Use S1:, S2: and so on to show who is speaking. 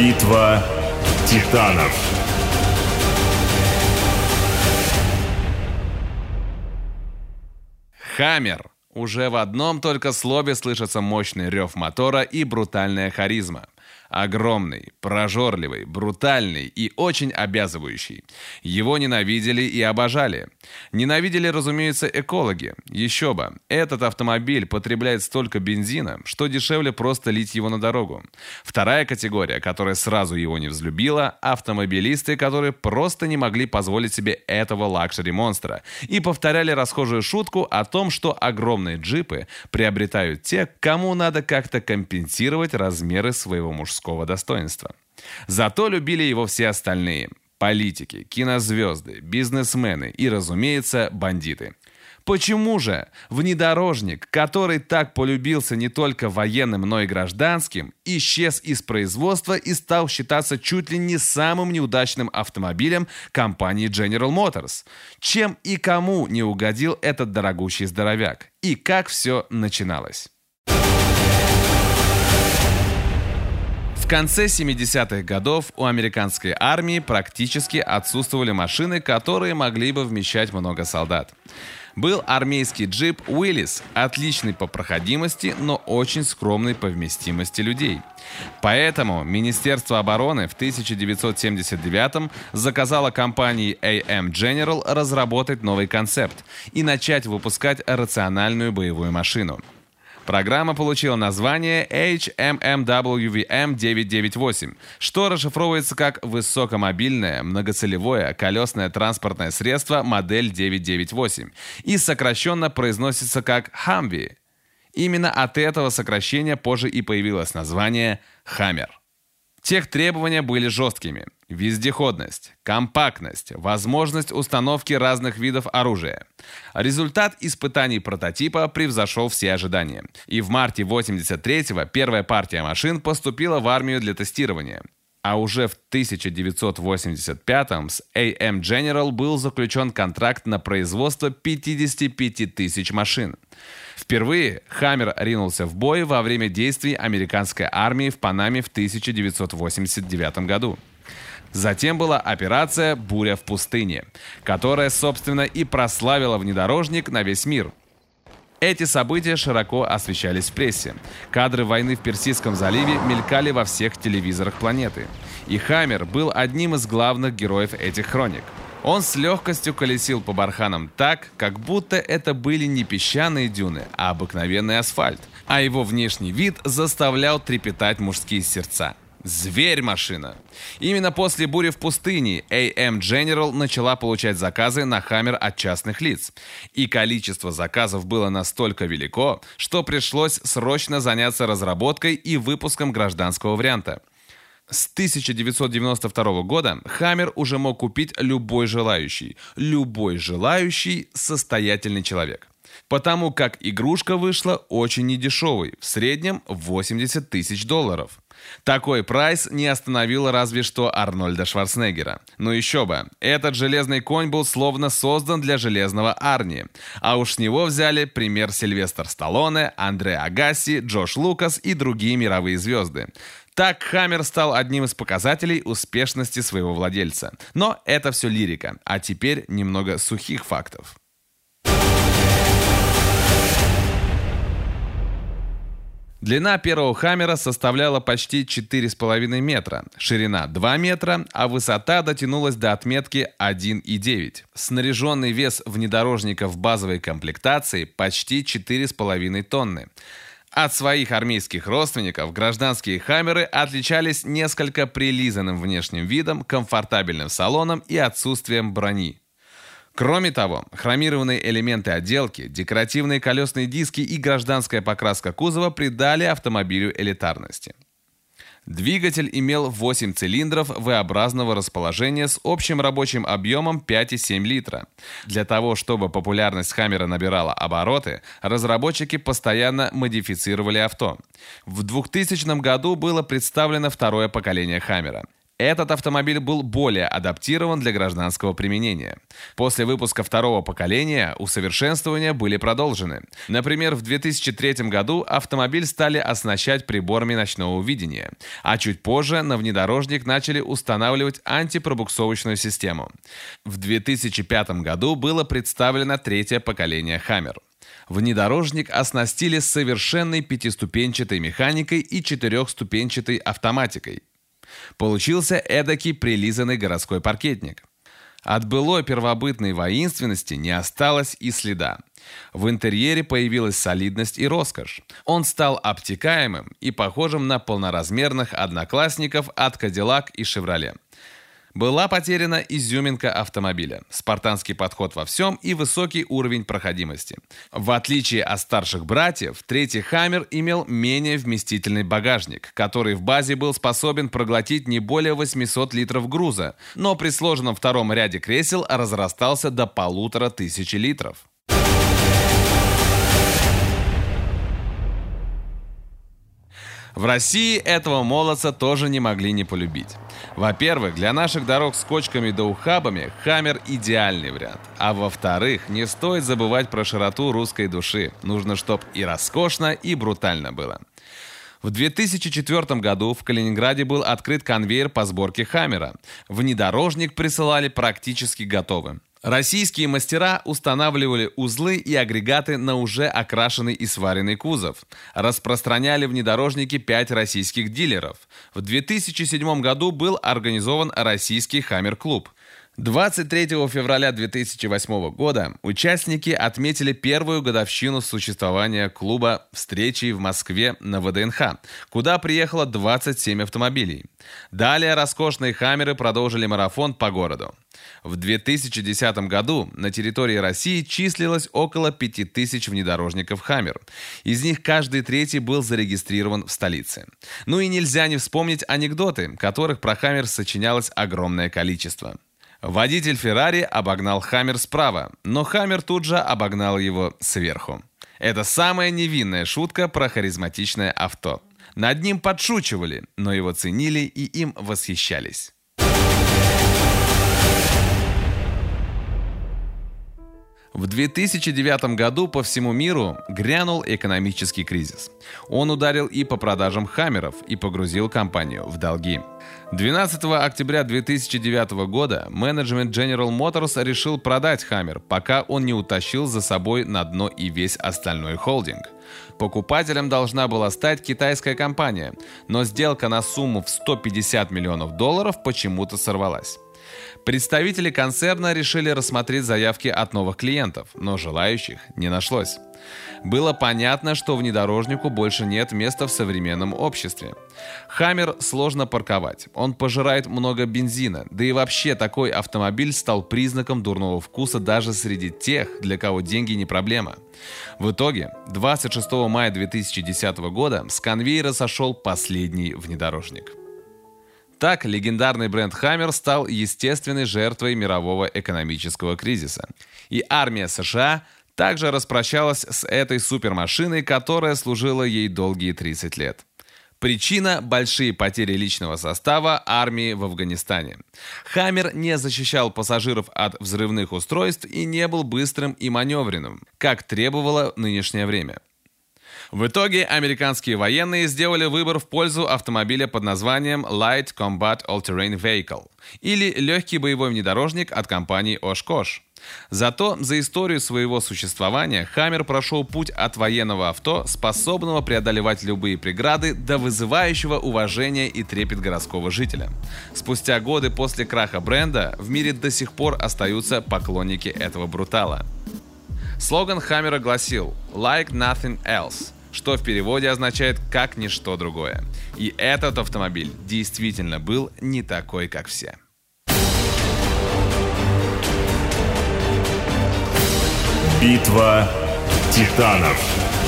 S1: Битва титанов.
S2: Хаммер. Уже в одном только слове слышится мощный рев мотора и брутальная харизма. Огромный, прожорливый, брутальный и очень обязывающий. Его ненавидели и обожали. Ненавидели, разумеется, экологи. Еще бы, этот автомобиль потребляет столько бензина, что дешевле просто лить его на дорогу. Вторая категория, которая сразу его не взлюбила – автомобилисты, которые просто не могли позволить себе этого luxury-монстра и повторяли расхожую шутку о том, что огромные джипы приобретают те, кому надо как-то компенсировать размеры своего мужского достоинства. Зато любили его все остальные – политики, кинозвезды, бизнесмены и, разумеется, бандиты. Почему же внедорожник, который так полюбился не только военным, но и гражданским, исчез из производства и стал считаться чуть ли не самым неудачным автомобилем компании General Motors? Чем и кому не угодил этот дорогущий здоровяк? И как все начиналось? Конце 70-х годов у американской армии практически отсутствовали машины, которые могли бы вмещать много солдат. Был армейский джип Уиллис, отличный по проходимости, но очень скромный по вместимости людей. Поэтому Министерство обороны в 1979 заказало компании AM General разработать новый концепт и начать выпускать рациональную боевую машину – Программа получила название HMMWVM-998, что расшифровывается как «Высокомобильное многоцелевое колесное транспортное средство модель 998» и сокращенно произносится как «Humvee». Именно от этого сокращения позже и появилось название «Хаммер». Тех требования были жесткими. Вездеходность, компактность, возможность установки разных видов оружия. Результат испытаний прототипа превзошел все ожидания. И в марте 83-го первая партия машин поступила в армию для тестирования. А уже в 1985-м с AM General был заключен контракт на производство 55 тысяч машин. Впервые «Хаммер» ринулся в бой во время действий американской армии в Панаме в 1989 году. Затем была операция «Буря в пустыне», которая, собственно, и прославила внедорожник на весь мир. Эти события широко освещались в прессе. Кадры войны в Персидском заливе мелькали во всех телевизорах планеты. И «Хаммер» был одним из главных героев этих хроник – он с легкостью колесил по барханам так, как будто это были не песчаные дюны, а обыкновенный асфальт. А его внешний вид заставлял трепетать мужские сердца. Зверь-машина. Именно после бури в пустыне AM General начала получать заказы на Хаммер от частных лиц. И количество заказов было настолько велико, что пришлось срочно заняться разработкой и выпуском гражданского варианта. С 1992 года Хаммер уже мог купить любой желающий. Любой желающий состоятельный человек. Потому как игрушка вышла очень недешевой, в среднем 80 тысяч долларов. Такой прайс не остановил разве что Арнольда Шварценеггера. Но еще бы, этот железный конь был словно создан для железного Арни. А уж с него взяли пример Сильвестр Сталлоне, Андре Агаси, Джош Лукас и другие мировые звезды. Так Хаммер стал одним из показателей успешности своего владельца. Но это все лирика. А теперь немного сухих фактов. Длина первого «Хаммера» составляла почти 4,5 метра, ширина 2 метра, а высота дотянулась до отметки 1,9. Снаряженный вес внедорожника в базовой комплектации почти 4,5 тонны. От своих армейских родственников гражданские «Хаммеры» отличались несколько прилизанным внешним видом, комфортабельным салоном и отсутствием брони. Кроме того, хромированные элементы отделки, декоративные колесные диски и гражданская покраска кузова придали автомобилю элитарности. Двигатель имел 8 цилиндров V-образного расположения с общим рабочим объемом 5,7 литра. Для того, чтобы популярность Хаммера набирала обороты, разработчики постоянно модифицировали авто. В 2000 году было представлено второе поколение Хаммера. Этот автомобиль был более адаптирован для гражданского применения. После выпуска второго поколения усовершенствования были продолжены. Например, в 2003 году автомобиль стали оснащать приборами ночного видения, а чуть позже на внедорожник начали устанавливать антипробуксовочную систему. В 2005 году было представлено третье поколение Hammer. Внедорожник оснастили совершенной пятиступенчатой механикой и четырехступенчатой автоматикой. Получился эдакий прилизанный городской паркетник. От былой первобытной воинственности не осталось и следа. В интерьере появилась солидность и роскошь. Он стал обтекаемым и похожим на полноразмерных одноклассников от Cadillac и Chevrolet. Была потеряна изюминка автомобиля, спартанский подход во всем и высокий уровень проходимости. В отличие от старших братьев, третий «Хаммер» имел менее вместительный багажник, который в базе был способен проглотить не более 800 литров груза, но при сложенном втором ряде кресел разрастался до полутора тысячи литров. В России этого молодца тоже не могли не полюбить. Во-первых, для наших дорог с кочками да ухабами «Хаммер» — идеальный вариант. А во-вторых, не стоит забывать про широту русской души. Нужно, чтоб и роскошно, и брутально было. В 2004 году в Калининграде был открыт конвейер по сборке «Хаммера». Внедорожник присылали практически готовым. Российские мастера устанавливали узлы и агрегаты на уже окрашенный и сваренный кузов. Распространяли внедорожники 5 российских дилеров. В 2007 году был организован российский «Хаммер-клуб». 23 февраля 2008 года участники отметили первую годовщину существования клуба встречи в Москве на ВДНХ, куда приехало 27 автомобилей. Далее роскошные «Хаммеры» продолжили марафон по городу. В 2010 году на территории России числилось около 5000 внедорожников «Хаммер». Из них каждый третий был зарегистрирован в столице. Ну и нельзя не вспомнить анекдоты, которых про «Хаммер» сочинялось огромное количество. Водитель Феррари обогнал Хаммер справа, но Хаммер тут же обогнал его сверху. Это самая невинная шутка про харизматичное авто. Над ним подшучивали, но его ценили и им восхищались. В 2009 году по всему миру грянул экономический кризис. Он ударил и по продажам хаммеров, и погрузил компанию в долги. 12 октября 2009 года менеджмент General Motors решил продать Хаммер, пока он не утащил за собой на дно и весь остальной холдинг. Покупателем должна была стать китайская компания, но сделка на сумму в 150 миллионов долларов почему-то сорвалась. Представители концерна решили рассмотреть заявки от новых клиентов, но желающих не нашлось. Было понятно, что внедорожнику больше нет места в современном обществе. Хаммер сложно парковать, он пожирает много бензина, да и вообще такой автомобиль стал признаком дурного вкуса даже среди тех, для кого деньги не проблема. В итоге, 26 мая 2010 года с конвейера сошел последний внедорожник. Так, легендарный бренд Hammer стал естественной жертвой мирового экономического кризиса. И армия США также распрощалась с этой супермашиной, которая служила ей долгие 30 лет. Причина – большие потери личного состава армии в Афганистане. «Хаммер» не защищал пассажиров от взрывных устройств и не был быстрым и маневренным, как требовало нынешнее время. В итоге американские военные сделали выбор в пользу автомобиля под названием Light Combat All-Terrain Vehicle или легкий боевой внедорожник от компании Oshkosh. Зато за историю своего существования Хаммер прошел путь от военного авто, способного преодолевать любые преграды, до вызывающего уважение и трепет городского жителя. Спустя годы после краха бренда в мире до сих пор остаются поклонники этого брутала. Слоган Хаммера гласил «Like nothing else» что в переводе означает «как ничто другое». И этот автомобиль действительно был не такой, как все.
S1: Битва титанов.